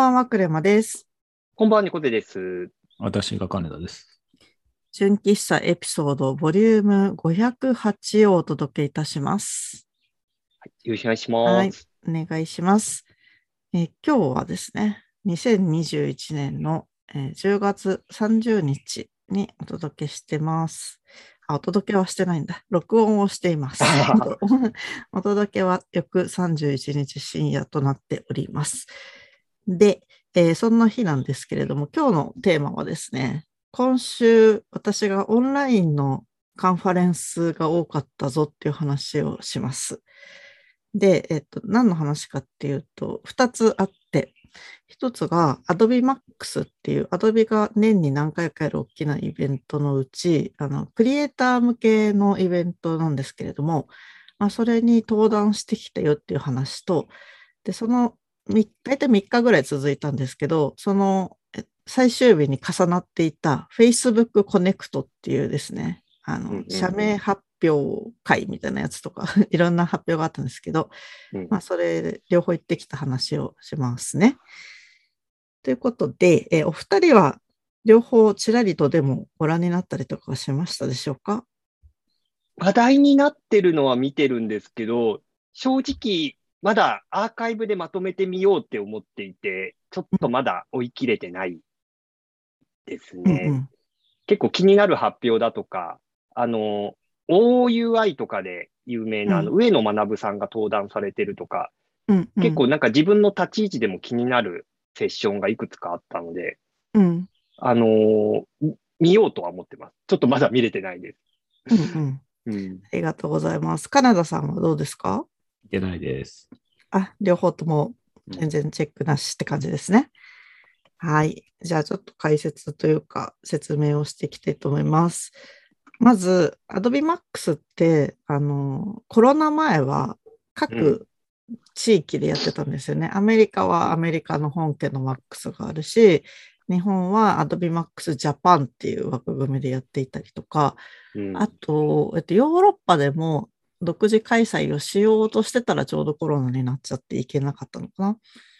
こんばんは、クレマです。こんばんは、ニコテです。私が金田です。純喫茶エピソードボリューム508をお届けいたします。よろしくお願いしはいます。、お願いします。えー今日はですね、2021年の、えー10月30日にお届けしてます。あ、お届けはしてないんだ。録音をしています。お届けは翌31日深夜となっております。で、えーそんな日なんですけれども、今日のテーマはですね、今週私がオンラインのカンファレンスが多かったぞっていう話をします。で、えっと、何の話かっていうと、2つあって、1つが Adobe Max っていう Adobe が年に何回かやる大きなイベントのうち、あの、クリエイター向けのイベントなんですけれども、まあ、それに登壇してきたよっていう話と、で、その大体3日ぐらい続いたんですけど、そのえ最終日に重なっていた Facebook Connect っていうですね、あのうんうんうん、社名発表会みたいなやつとか、いろんな発表があったんですけど、うん。まあ、それで両方行ってきた話をしますね。ということで、えお二人は両方ちらりとでもご覧になったりとかしましたでしょうか？話題になってるのは見てるんですけど、正直、まだアーカイブでまとめてみようって思っていて、ちょっとまだ追い切れてないですね。うんうん結構気になる発表だとか、あの、OUI とかで有名な、あの、う上野学さんが登壇されてるとか、うんうん結構なんか自分の立ち位置でも気になるセッションがいくつかあったので、うんあのーみ見ようとは思ってます。ちょっとまだ見れてないです。うんうんうん。ありがとうございます。カナダさんはどうですか？いけないです。あ、両方ともうん全然チェックなしって感じですね。はい。じゃあちょっと解説というか説明をしていきたいと思います。まず、Adobe Max って、あの、コロナ前はう各地域でやってたんですよね。アメリカはアメリカの本家の Max があるし、日本は Adobe Max Japan っていう枠組みでやっていたりとか、うんあと、えっと、ヨーロッパでも独自開催をしようとしてたらちょうどコロナになっちゃっていけなかったのかなっ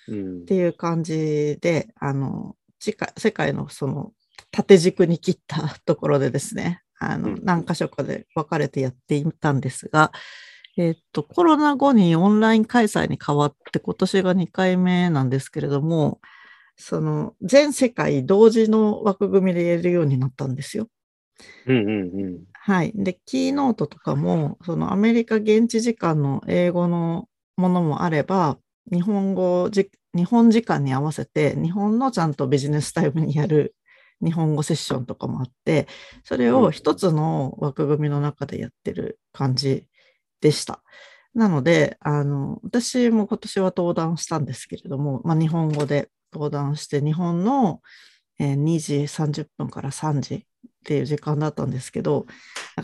うんていう感じで、あの、世界世界のその縦軸に切ったところでですね、あのうん何箇所かで分かれてやっていたんですが、えっと、コロナ後にオンライン開催に変わって今年が2回目なんですけれども、その全世界同時の枠組みでやれるようになったんですよ。うんうんうん。はい。で、キーノートとかも、そのアメリカ現地時間の英語のものもあれば、日本語じ、日本時間に合わせて、日本のちゃんとビジネスタイムにやる日本語セッションとかもあって、それを一つの枠組みの中でやってる感じでした。なので、あの、私も今年は登壇したんですけれども、まあ、日本語で登壇して、日本の、えー2時30分から3時っていう時間だったんですけど、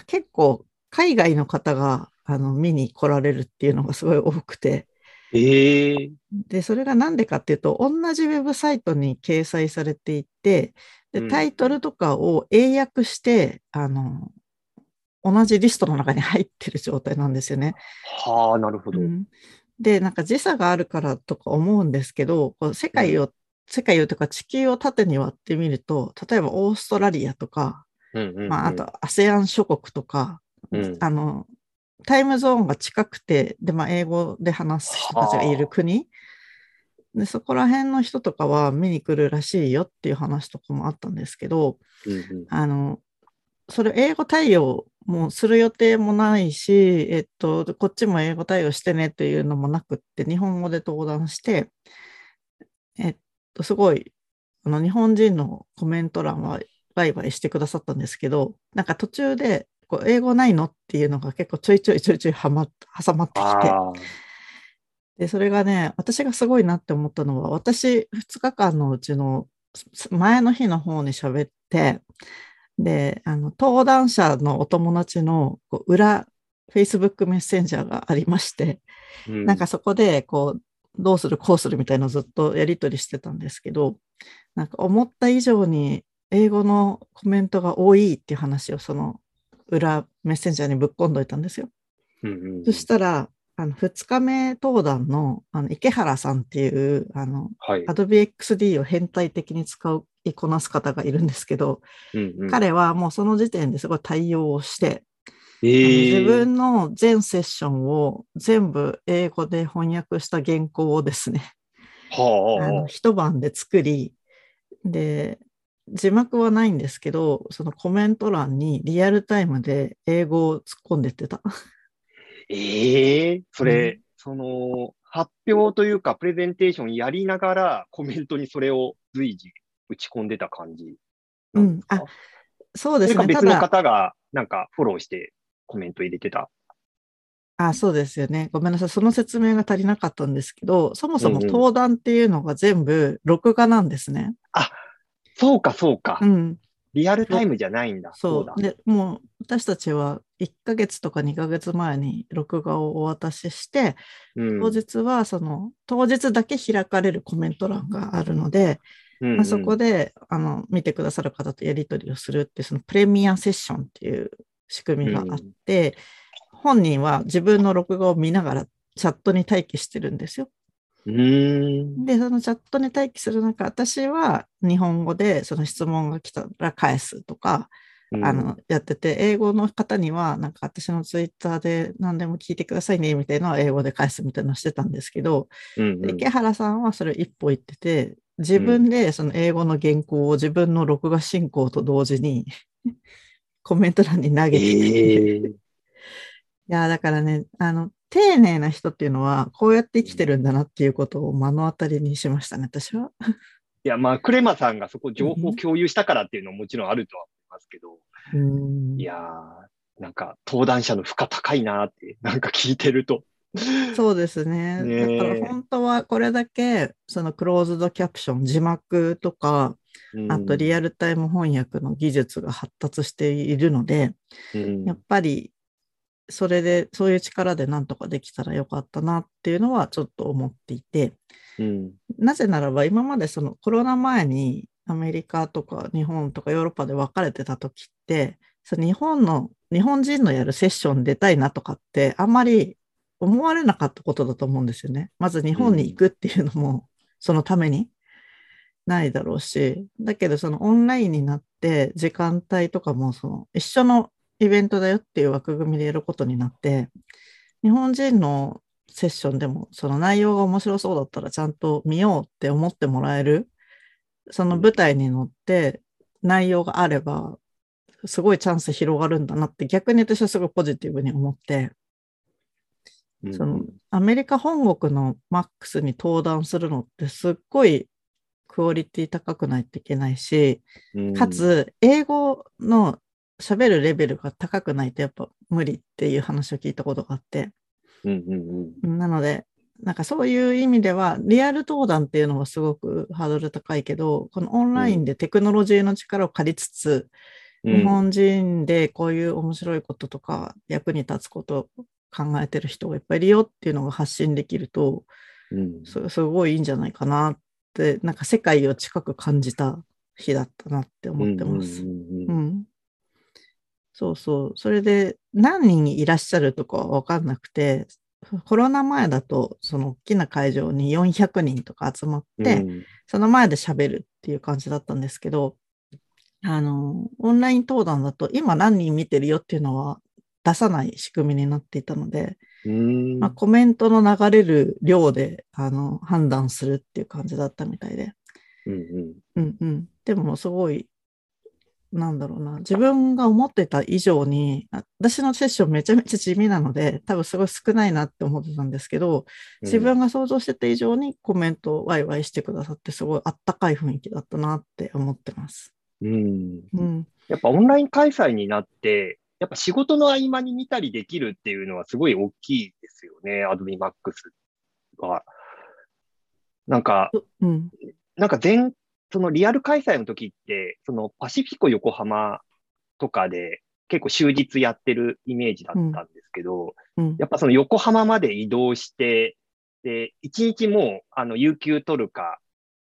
結構海外の方があの見に来られるっていうのがすごい多くて、ええで、それがなんでかっていうと、同じウェブサイトに掲載されていて、で、うん。タイトルとかを英訳して、あの、同じリストの中に入ってる状態なんですよね。はあ、なるほど。うん。で、なんか時差があるからとか思うんですけど、こう世界を、世界をとか地球を縦に割ってみると、例えばオーストラリアとか、うんうんうん。まあ、あと ASEAN 諸国とか、うん。あの、タイムゾーンが近くて、で、まあ、英語で話す人たちがいる国。で、そこら辺の人とかは見に来るらしいよっていう話とかもあったんですけど、うんうん。あの、それ英語対応もする予定もないし、えっと、こっちも英語対応してねっていうのもなくって、日本語で登壇して、えっと、すごい、あの、日本人のコメント欄はバイバイしてくださったんですけど、なんか途中で、こう英語ないのっていうのが結構ちょいちょいちょいちょいはま挟まってきて、で、それがね、私がすごいなって思ったのは、私2日間のうちのす前の日の方に喋って、で、あの、登壇者のお友達のこう裏、Facebook メッセンジャーがありまして、うん。なんかそこで、こう、どうする、こうするみたいなずっとやり取りしてたんですけど、なんか思った以上に英語のコメントが多いっていう話をその裏メッセンジャーにぶっ込んどいたんですよ。うんうんそしたら、あの2日目登壇のあの池原さんっていうあのはい。Adobe XD を変態的に使ういこなす方がいるんですけど、うんうん、彼はもうその時点ですごい対応をして、えー自分の全セッションを全部英語で翻訳した原稿をですね、あはの一晩で作り、で、字幕はないんですけど、そのコメント欄にリアルタイムで英語を突っ込んでってた。あ。ええそれ、うんその、発表というか、プレゼンテーションやりながら、コメントにそれを随時打ち込んでた感じ。うんあそうですね。別のだ、方が、なんか、フォローしてコメント入れてた。あ、そうですよね。ごめんなさい。その説明が足りなかったんですけど、そもそもうんうん登壇っていうのが全部録画なんですね。そうか、そうか。うん。リアルタイムじゃないんだ。そだう。。で、もう私たちは1ヶ月とか2ヶ月前に録画をお渡しして、うん当日はその、当日だけ開かれるコメント欄があるので、うんうんまあ、そこであの見てくださる方とやり取りをするってそのプレミアセッションっていう仕組みがあって、本人は自分の録画を見ながらチャットに待機してるんですよ。で、そのチャットに待機する中、私は日本語でその質問が来たら返すとか、あの、やってて、英語の方には、なんか私のツイッターで何でも聞いてくださいね、みたいなのは英語で返すみたいなのをしてたんですけど、うんうん、で池原さんはそれ一歩言ってて、自分でその英語の原稿を自分の録画進行と同時にコメント欄に投げてて、ええ いや、だからね、あの、丁寧な人っていうのは、こうやって生きてるんだなっていうことを目の当たりにしましたね、私は。いや、まあ、クレマさんがそこ情報共有したからっていうのはもちろんあるとは思いますけど、うんいやー、なんか、登壇者の負荷高いなーって、なんか聞いてると。そうですね。ねえだから本当はこれだけ、そのクローズドキャプション、字幕とか、あとリアアルタイム翻訳の技術が発達しているので、ルやっぱりそれで、そういう力でなんとかできたらよかったなっていうのはちょっと思っていて、うん。なぜならば今までそのコロナ前にアメリカとか日本とかヨーロッパで分かれてた時って、その日本の、日本人のやるセッション出たいなとかってあんまり思われなかったことだと思うんですよね。まず日本に行くっていうのもそのためにないだろうし、だけどそのオンラインになって時間帯とかもその一緒のイベントだよっていう枠組みでやることになって、日本人のセッションでもその内容が面白そうだったらちゃんと見ようって思ってもらえる、その舞台に乗って内容があれば、すごいチャンス広がるんだなって逆に私はすごいポジティブに思って、うんそのアメリカ本国のマックスに登壇するのってすっごいクオリティ高くないといけないし、うん。かつ英語の喋るレベルが高くないとやっぱ無理っていう話を聞いたことがあって、うんうんうん。なので、なんかそういう意味では、リアル登壇っていうのはすごくハードル高いけど、このオンラインでテクノロジーの力を借りつつ、うん。日本人でこういう面白いこととか役に立つことを考えてる人がいっぱいいるよっていうのが発信できると、うんすすごいいいんじゃないかなって、なんか世界を近く感じた日だったなって思ってます。そうそう。それで何人いらっしゃるとかはわかんなくて、コロナ前だと、その大きな会場に400人とか集まって、うんその前で喋るっていう感じだったんですけど、あの、オンライン登壇だと今何人見てるよっていうのは出さない仕組みになっていたので、うんまあ、コメントの流れる量であの判断するっていう感じだったみたいで。うんうんうんうん。でもすごい、なんだろうな、自分が思ってた以上に、あ私のセッションめちゃめちゃ地味なので、多分すごい少ないなって思ってたんですけど、自分が想像してた以上にコメントをワイワイしてくださって、すごいあったかい雰囲気だったなって思ってます。うんうん。やっぱオンライン開催になって、やっぱ仕事の合間に見たりできるっていうのはすごい大きいですよね、Adobe Max は。なんか、うん。なんか前、そのリアル開催の時って、そのパシフィコ横浜とかで結構終日やってるイメージだったんですけど、うん。やっぱその横浜まで移動して、で、一日もう、あの、有給取るか、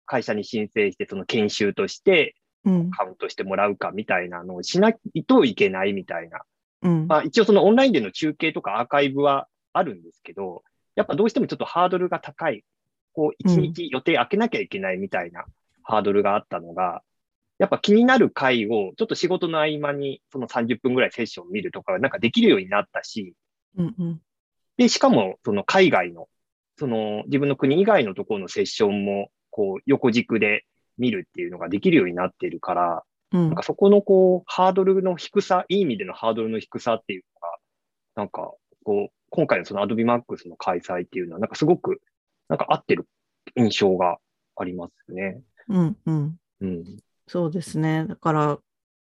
会社に申請して、その研修としてうん。カウントしてもらうかみたいなのをしないといけないみたいな。うん。まあ一応そのオンラインでの中継とかアーカイブはあるんですけど、やっぱどうしてもちょっとハードルが高い。こう、一日予定開けなきゃいけないみたいなハードルがあったのが、やっぱ気になる回を、ちょっと仕事の合間にその30分ぐらいセッション見るとか、なんかできるようになったし、うんうん。で、しかも、その海外の、その自分の国以外のところのセッションも、こう、横軸で見るっていうのができるようになっているから、うんなんかそこのこう、ハードルの低さ、いい意味でのハードルの低さっていうのが、なんか、こう、今回のその Adobe Max の開催っていうのは、なんかすごく、なんか合ってる印象がありますね。うんうん。うん。そうですね。だから、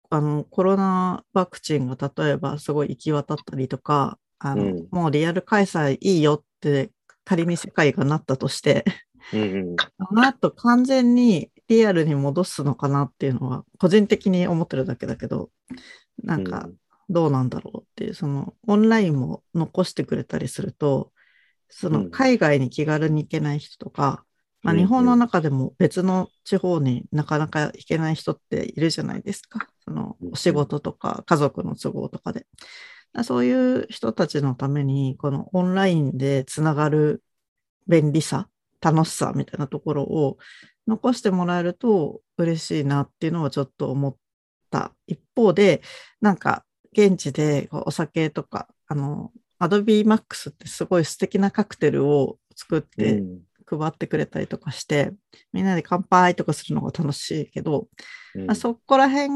あの、コロナワクチンが例えばすごい行き渡ったりとか、あの、うんもうリアル開催いいよって仮に世界がなったとして、うんうん。その後完全にリアルに戻すのかなっていうのは、個人的に思ってるだけだけど、なんかどうなんだろうっていう、そのオンラインも残してくれたりすると、そのうん海外に気軽に行けない人とか、まあ、うんうん日本の中でも別の地方になかなか行けない人っているじゃないですか。そのうんうんお仕事とか家族の都合とかで。そういう人たちのために、このオンラインでつながる便利さ、楽しさみたいなところを残してもらえると嬉しいなっていうのはちょっと思った。一方で、なんか現地でお酒とか、あの、Adobe Max ってすごい素敵なカクテルを作ってうん配ってくれたりとかして、みんなで乾杯とかするのが楽しいけど、うんまあ、そこら辺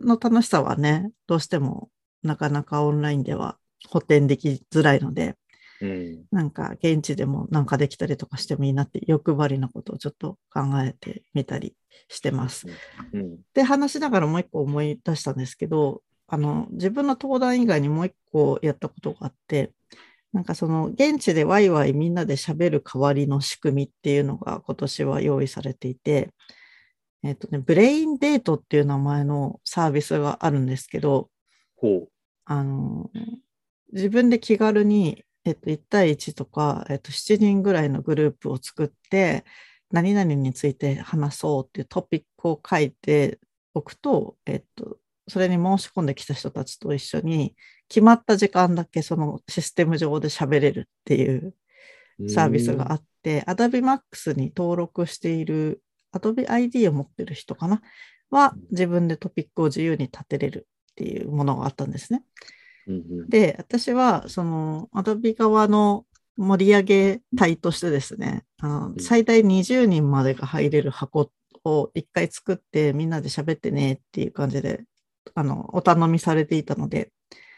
の楽しさはね、どうしてもなかなかオンラインでは補填できづらいので、うん。なんか現地でもなんかできたりとかしてもいいなって欲張りなことをちょっと考えてみたりしてます。うん。で、話しながらもう一個思い出したんですけど、あの、自分の登壇以外にもう一個やったことがあって、なんかその現地でワイワイみんなで喋る代わりの仕組みっていうのが今年は用意されていて、えっ、とね、ブレインデートっていう名前のサービスがあるんですけど、ほあの、自分で気軽に、えっと、1対1とか、えっと、7人ぐらいのグループを作って、何々について話そうっていうトピックを書いておくと、えっと、それに申し込んできた人たちと一緒に、決まった時間だけそのシステム上で喋れるっていうう。サービスがあって、Adobe Max に登録している Adobe ID を持ってる人かなは自分でトピックを自由に立てれるっていうものがあったんですね。うんうん。で、私はその Adobe 側の盛り上げ隊としてですね、あのん。最大20人までが入れる箱を一回作ってみんなで喋ってねっていう感じであのお頼みされていたので、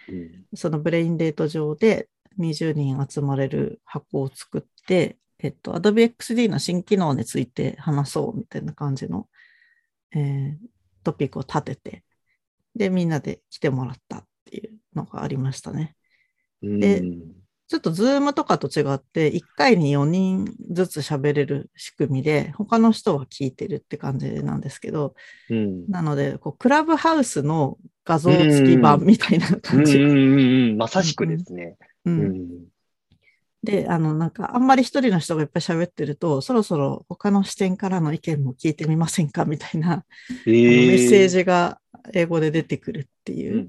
うん。そのブレインデート上で20人集まれる箱を作って、えっと、Adobe XD の新機能について話そうみたいな感じの、えートピックを立てて、で、みんなで来てもらったっていうのがありましたね。うん。でちょっとズームとかと違って、1回に4人ずつ喋れる仕組みで、他の人は聞いてるって感じなんですけど、うん。なので、こうクラブハウスの画像付き版みたいなうん感じ。うんうんうんまさしくですね。ううん。んで、あの、なんか、あんまり一人の人がいっぱい喋ってると、そろそろ他の視点からの意見も聞いてみませんか？みたいな、えメッセージジが英語で出てくるっていう、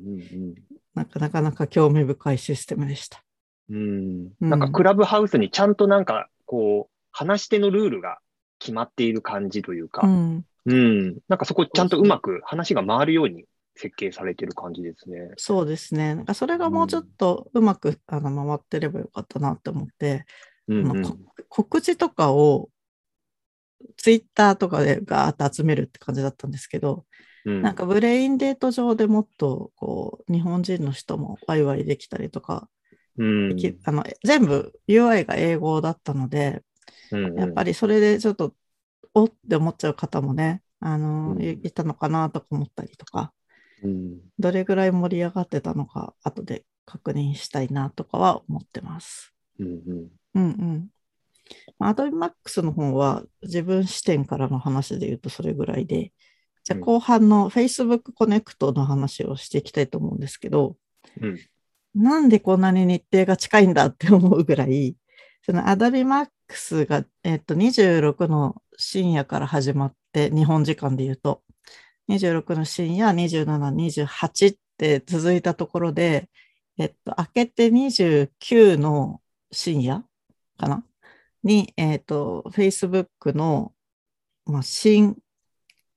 なんかなかなか興味深いシステムでした。うんうんなんかクラブハウスにちゃんとなんかこう、話し手のルールが決まっている感じといううか、ん、うん。なんかそこちゃんとうまく話が回るように設計されてる感じですね。そうですね。なんかそれがもうちょっとうまく、あの回ってればよかったなって思って、うんうん告知とかをツイッターとかでガーッと集めるって感じだったんですけど、うん。なんかブレインデート上でもっとこう日本人の人もワイワイできたりとか、うん。きあの全部 UI が英語だったので、うんやっぱりそれでちょっとおって思っちゃう方もね、あのうん。いいたのかなとか思ったりとか、うん。どれぐらい盛り上がってたのか後で確認したいなとかは思ってます。うんうん。うんうん。アドビマックスの方は自分視点からの話で言うとそれぐらいで、じゃあうん。後半の Facebook コネクトの話をしていきたいと思うんですけど、うん。なんでこんなに日程が近いんだって思うぐらい、そのアドビマックスが、えっと、26の深夜から始まって、日本時間で言うと、26の深夜、27、28って続いたところで、えっと、明けて29の深夜かな？に、えっと、Facebook の、まあ、新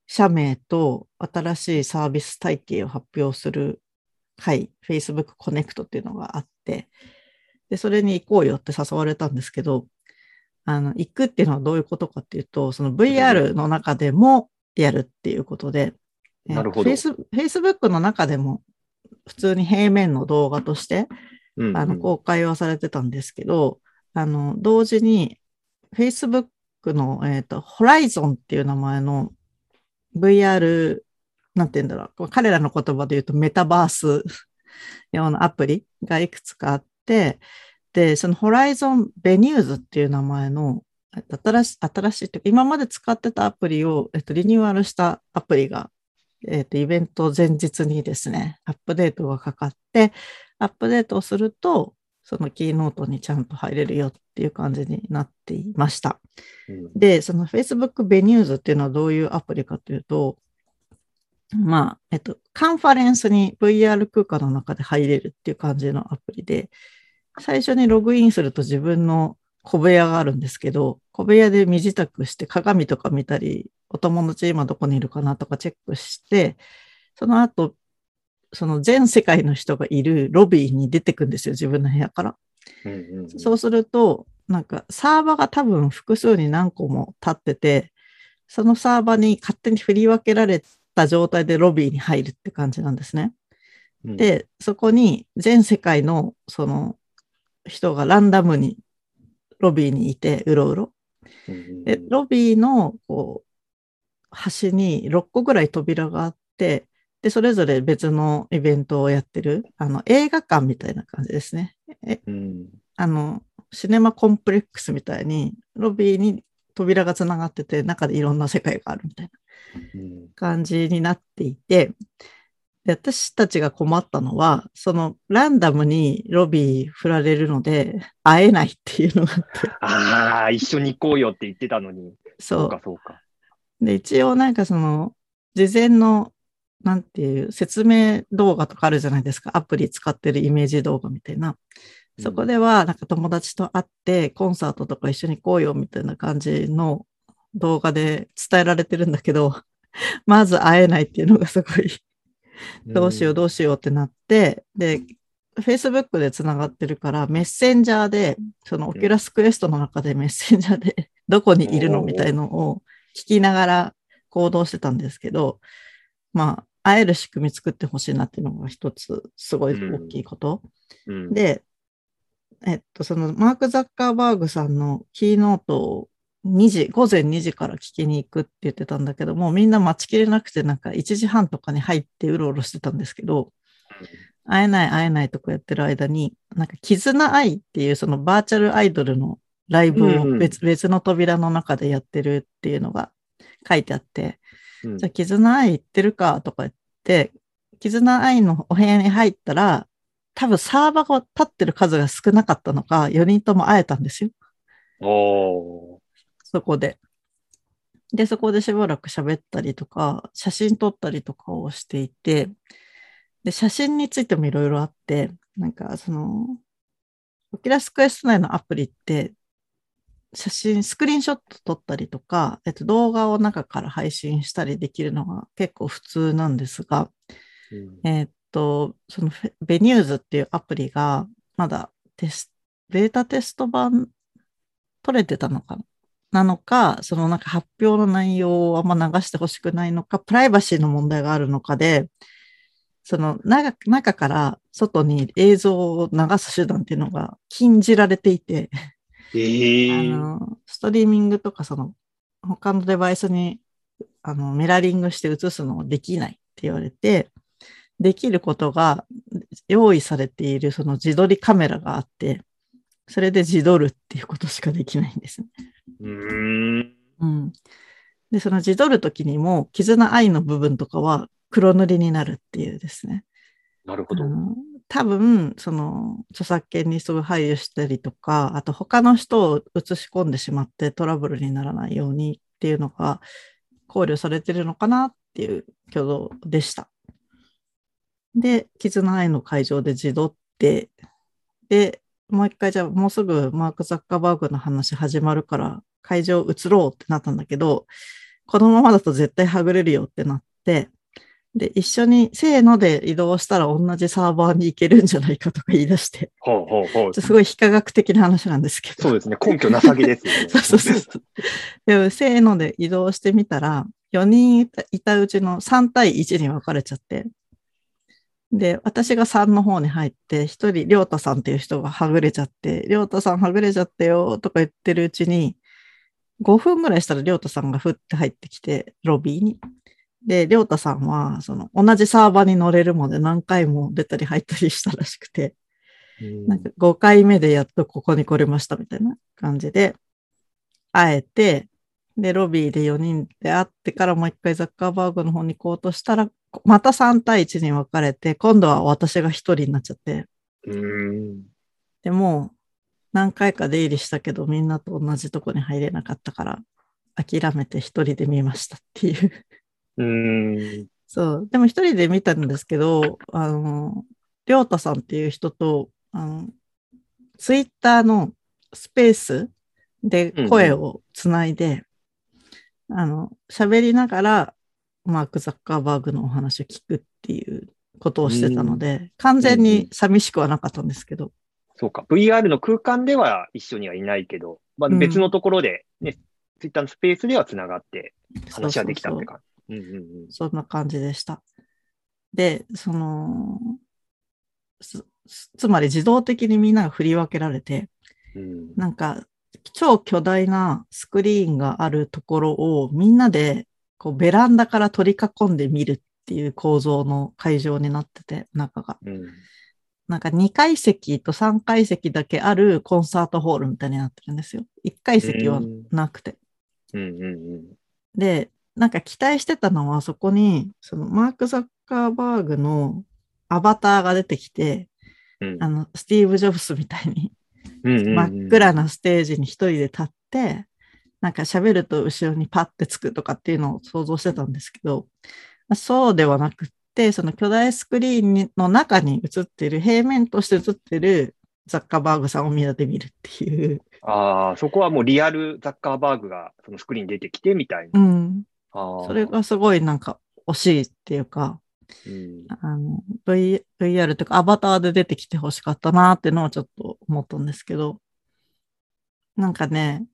社名と新しいサービス体系を発表する会、Facebook Connect っていうのがあって、で、それに行こうよって誘われたんですけど、あの、行くっていうのはどういうことかっていうと、その VR の中でもやるっていうことで、えーなるほど。Face- Facebook の中でも普通に平面の動画として、うんあの、公開はされてたんですけど、あの、同時に Facebook の、えっと、Horizon っていう名前の VR、なんて言うんだろう、彼らの言葉で言うとメタバース 用のアプリがいくつかあって、で、その Horizon Venues っていう名前の新し新しいっていうか、今まで使ってたアプリを、えっと、リニューアルしたアプリが、えっと、イベント前日にですね、アップデートがかかって、アップデートをすると、そのキーノートにちゃんと入れるよっていう感じになっていました。うんで、その Facebook Venues っていうのはどういうアプリかというと、まあ、えっと、カンファレンスに VR 空間の中で入れるっていう感じのアプリで、最初にログインすると自分の小部屋があるんですけど、小部屋で身支度して鏡とか見たり、お友達今どこにいるかなとかチェックして、その後、その全世界の人がいるロビーに出てくんですよ、自分の部屋から。うんうんうんそうすると、なんかサーバーが多分複数に何個も立ってて、そのサーバーに勝手に振り分けられた状態でロビーに入るって感じなんですね。うんで、そこに全世界のその人がランダムにロビーにいて、うろうろ。うんうんで、ロビーのこう端に6個ぐらい扉があって、で、それぞれ別のイベントをやってる、あの、映画館みたいな感じですね。えうんあの、シネマコンプレックスみたいに、ロビーに扉がつながってて、中でいろんな世界があるみたいなうん感じになっていて、で私たちが困ったのは、そのランダムにロビー振られるので、会えないっていうのがあって、ああ、一緒に行こうよって言ってたのに。そうそか、そうか。う。で、一応なんかその、事前の、なんていう、説明動画とかあるじゃないですか。アプリ使ってるイメージ動画みたいな。そこでは、なんか友達と会って、コンサートとか一緒に行こうよみたいな感じの動画で伝えられてるんだけど、まず会えないっていうのがすごい、どうしようどうしようってなって、で、Facebook でつながってるから、メッセンジャーで、そのオキュラスクエストの中でメッセンジャーで、どこにいるのみたいのを聞きながら行動してたんですけど、まあ、会える仕組み作ってほしいなっていうのが一つ、すごい大きいこと。うん、で、えっと、そのマーク・ザッカーバーグさんのキーノートを2時、午前2時から聞きに行くって言ってたんだけども、みんな待ちきれなくて、なんか1時半とかに入ってうろうろしてたんですけど、会えない会えないとかやってる間に、なんか絆愛っていうそのバーチャルアイドルのライブうんうん。を別,、別の扉の中でやってるっていうのが書いてあって、うんじゃあ、絆愛行ってるかとか言って、絆愛のお部屋に入ったら、多分サーバーが立ってる数が少なかったのか、4人とも会えたんですよ。おーそこで。で、そこでしばらく喋ったりとか、写真撮ったりとかをしていて、で、写真についてもいろいろあって、なんかその、オキラスクエスト内のアプリって、写真、スクリーンショット撮ったりとか、えっと、動画を中から配信したりできるのが結構普通なんですが、うん。えーっと、そのベニューズっていうアプリが、まだテスベータテスト版取れてたのかな？なのか、そのなんか発表の内容をあんま流してほしくないのか、プライバシーの問題があるのかで、その中中から外に映像を流す手段っていうのが禁じられていて、ええあの、ストリーミングとかその、他のデバイスに、あの、ミラーリングして映すのはできないって言われて、できることが用意されているその自撮りカメラがあって、それで自撮るっていうことしかできないんですね。うーん。うん。で、その自撮るときにも、絆愛の部分とかは黒塗りになるっていうですね。なるほど。多分、その、著作権にすごい配慮したりとか、あと他の人を映し込んでしまってトラブルにならないようにっていうのが考慮されてるのかなっていう挙動でした。で、絆愛の会場で自撮って、で、もう一回じゃあもうすぐマーク・ザッカーバーグの話始まるから会場移ろうってなったんだけど、このままだと絶対はぐれるよってなって、で、一緒にせーので移動したら同じサーバーに行けるんじゃないかとか言い出して、ほうほうほう。すごい非科学的な話なんですけど。そうですね。根拠なさげですよね。そうそうそう。でも、せーので移動してみたら、4人いたいたうちの3対1に分かれちゃって、で、私が3の方に入って、1人、りょうたさんっていう人がはぐれちゃって、りょうたさんはぐれちゃったよとか言ってるうちに、5分ぐらいしたらりょうたさんがふって入ってきて、ロビーに。で、りょうたさんは、その、同じサーバーに乗れるまで何回も出たり入ったりしたらしくて、うんなんか5回目でやっとここに来れましたみたいな感じで、会えて、で、ロビーで4人で会ってからもう一回ザッカーバーグの方に行こうとしたら、また3対1に分かれて、今度は私が1人になっちゃって、うん。でもう何回か出入りしたけど、みんなと同じとこに入れなかったから、諦めて1人で見ましたっていう。うん。そう。でも一人で見たんですけど、あの、りょうたさんっていう人と、あの、ツイッターのスペースで声をつないで、あの、喋りながら、マーク・ザッカーバーグのお話を聞くっていうことをしてたので、完全に寂しくはなかったんですけど、そうか。VR の空間では一緒にはいないけど、まあ、うん別のところで、ね、ツイッターのスペースでは繋がって話はできたって感じ。うんうんうん。そんな感じでした。で、その、つつまり自動的にみんなが振り分けられて、うんなんか、超巨大なスクリーンがあるところをみんなでこうベランダから取り囲んで見るっていう構造の会場になってて、中が。うんなんか2階席と3階席だけあるコンサートホールみたいになってるんですよ。1階席はなくて。うんうんで、なんか期待してたのはそこに、そのマーク・ザッカーバーグのアバターが出てきて、うんあの、スティーブ・ジョブスみたいに真っ暗なステージに一人で立って、なんか喋ると後ろにパッてつくとかっていうのを想像してたんですけど、まあそうではなくって、その巨大スクリーンにの中に映ってる、平面として映ってるザッカーバーグさんをみんなで見るっていう。ああ、そこはもうリアルザッカーバーグがそのスクリーンに出てきてみたいな。うん。それがすごいなんか惜しいっていうか、うん。あの、v、VR というかアバターで出てきてほしかったなっていうのはちょっと思ったんですけど、なんかね、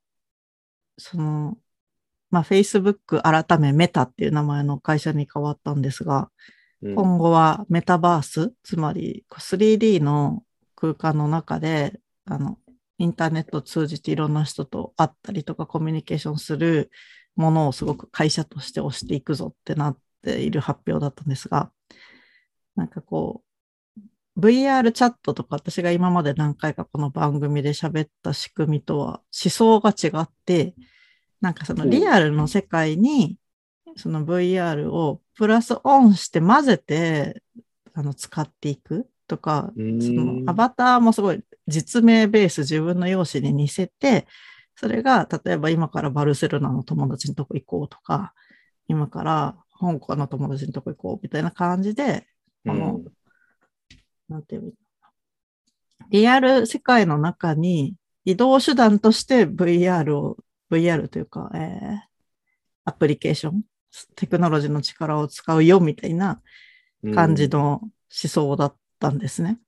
その、まあ、Facebook 改めメタっていう名前の会社に変わったんですが、うん。今後はメタバース、つまりこう 3D の空間の中で、あの、インターネットを通じていろんな人と会ったりとかコミュニケーションするものをすごく会社として推していくぞってなっている発表だったんですが、なんかこう、VR チャットとか私が今まで何回かこの番組で喋った仕組みとは思想が違って、なんかそのリアルの世界にその VR をプラスオンして混ぜてあの使っていくとか、うん。そのアバターもすごい実名ベース自分の容姿に似せて、それが例えば今からバルセロナの友達のとこ行こうとか、今から香港の友達のとこ行こうみたいな感じで、このうんなんていうの？リアル世界の中に移動手段として VR を、VR というか、えーアプリケーション、テクノロジーの力を使うよみたいな感じの思想だったんですね。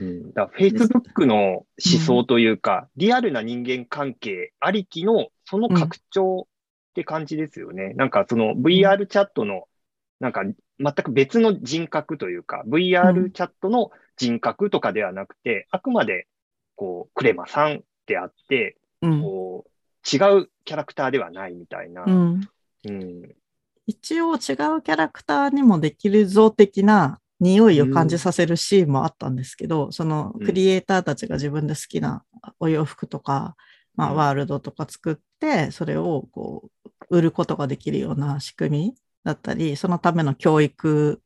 うんだから Facebook の思想というか、リアルな人間関係ありきのその拡張って感じですよね。なんかその VR チャットの、なんか全く別の人格というか、VR チャットの人格とかではなくて、あくまでこう、クレマさんであって、うん。こう、違うキャラクターではないみたいな。うん、うん一応違うキャラクターにもできる像的な匂いを感じさせるシーンもあったんですけど、そのクリエイターたちが自分で好きなお洋服とか、まあ、うん。ワールドとか作って、それをこう売ることができるような仕組みだったり、そのための教育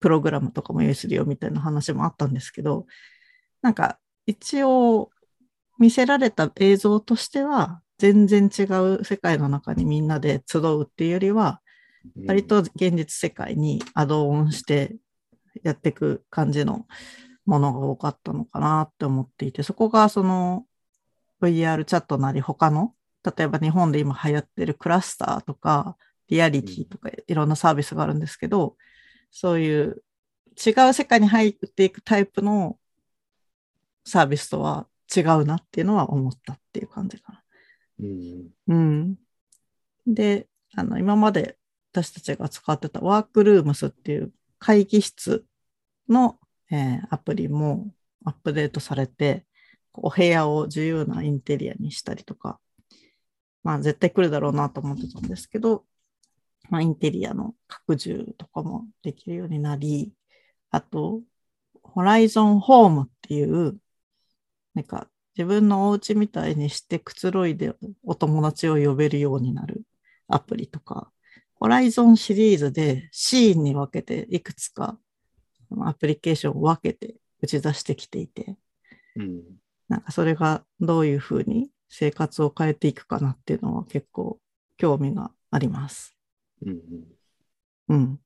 プログラムとかも用意するよみたいな話もあったんですけど、なんか一応見せられた映像としては、全然違う世界の中にみんなで集うっていうよりは、割と現実世界にアドオンしてやっていく感じのものが多かったのかなって思っていて、そこがその VR チャットなり他の、例えば日本で今流行ってるクラスターとか、リアリティとかいろんなサービスがあるんですけど、そういう違う世界に入っていくタイプのサービスとは違うなっていうのは思ったっていう感じかな。うん。うん。で、あの、今まで私たちが使ってたワークルームスっていう会議室の、えーアプリもアップデートされて、お部屋を自由なインテリアにしたりとか、まあ絶対来るだろうなと思ってたんですけど、まあインテリアの拡充とかもできるようになり、あと、ホライゾンホームっていう、なんか自分のお家みたいにしてくつろいでお友達を呼べるようになるアプリとか、ホライゾンシリーズでシーンに分けていくつかアプリケーションを分けて打ち出してきていて、うん。なんかそれがどういうふうに生活を変えていくかなっていうのは結構興味があります。うん。うん。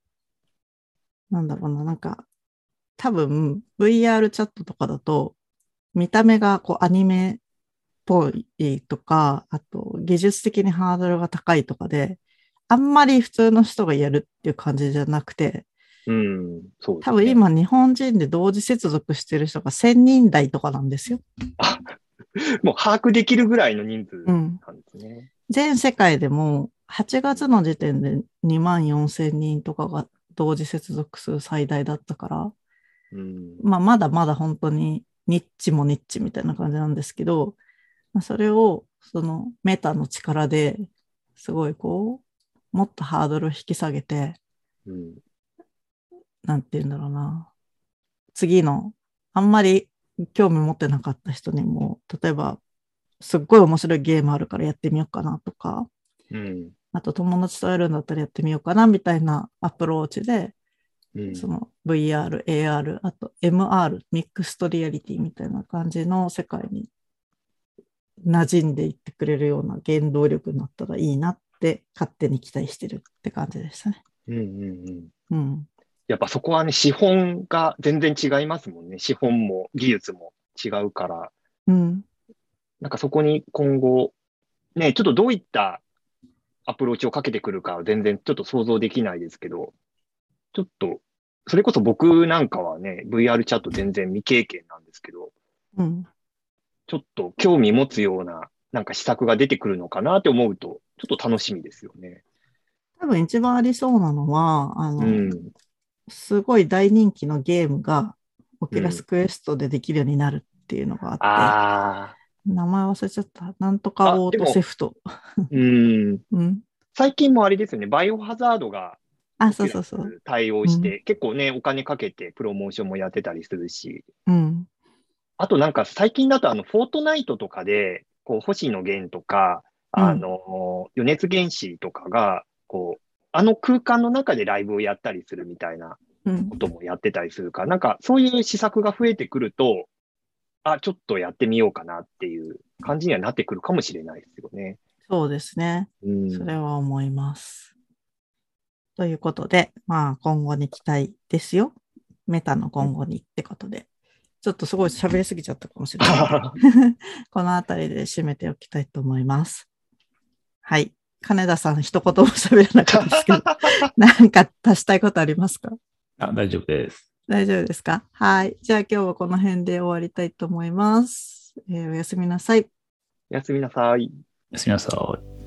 なんだろうな、なんか多分 VR チャットとかだと見た目がこうアニメっぽいとか、あと技術的にハードルが高いとかで、あんまり普通の人がやるっていう感じじゃなくて、うん。そうね多分。今日本人で同時接続してる人が1000人台とかなんですよ。もう把握できるぐらいの人数うん。なんですね。全世界でも8月の時点で2万4千人とかが同時接続数最大だったから、うん。まあ、まだまだ本当にニッチもニッチみたいな感じなんですけど、まあ、それをそのメタの力ですごいこう、もっとハードルを引き下げて、うん。なんて言うんだろうな。次の、あんまり興味持ってなかった人にも、例えば、すっごい面白いゲームあるからやってみようかなとか、うん。あと友達とやるんだったらやってみようかなみたいなアプローチで、うん。その VR、AR、あと MR、ミックストリアリティみたいな感じの世界に馴染んでいってくれるような原動力になったらいいなって勝手に期待してるって感じでしたね。うん。うん。うん。うん。やっぱそこはね、資本が全然違いますもんね。資本も技術も違うから、うん。なんかそこに今後、ね、ちょっとどういったアプローチをかけてくるかは全然ちょっと想像できないですけど、ちょっと、それこそ僕なんかはね、VR チャット全然未経験なんですけど、うん。ちょっと興味持つような、なんか施策が出てくるのかなって思うと、ちょっと楽しみですよね。多分一番ありそうなのは、あの、うん。すごい大人気のゲームがオキュラスクエストでできるようになるっていうのがあって、ああ、名前忘れちゃった。なんとかオートセフト。うん。うん。最近もあれですよね、バイオハザードがあ、そうそうそう。対応して、結構ね、お金かけてプロモーションもやってたりするし、うん。あとなんか最近だとあの、フォートナイトとかで、こう、星野源とか、うんあの、余熱原子とかが、こう、あの空間の中でライブをやったりするみたいなうんこ。ともやってたりするから、なんかそういう施策が増えてくると、あ、ちょっとやってみようかなっていう感じにはなってくるかもしれないですよね。そうですね。うん。それは思います。ということで、まあ今後に期待ですよ。メタの今後にってことで。ちょっとすごい喋りすぎちゃったかもしれない。このあたりで締めておきたいと思います。はい。金田さん、一言も喋らなかったですけど、なんか足したいことありますか？あ大丈夫です。大丈夫ですか？はい。じゃあ今日はこの辺で終わりたいと思います。えーおやすみなさい。おやすみなさい。おやすみなさい。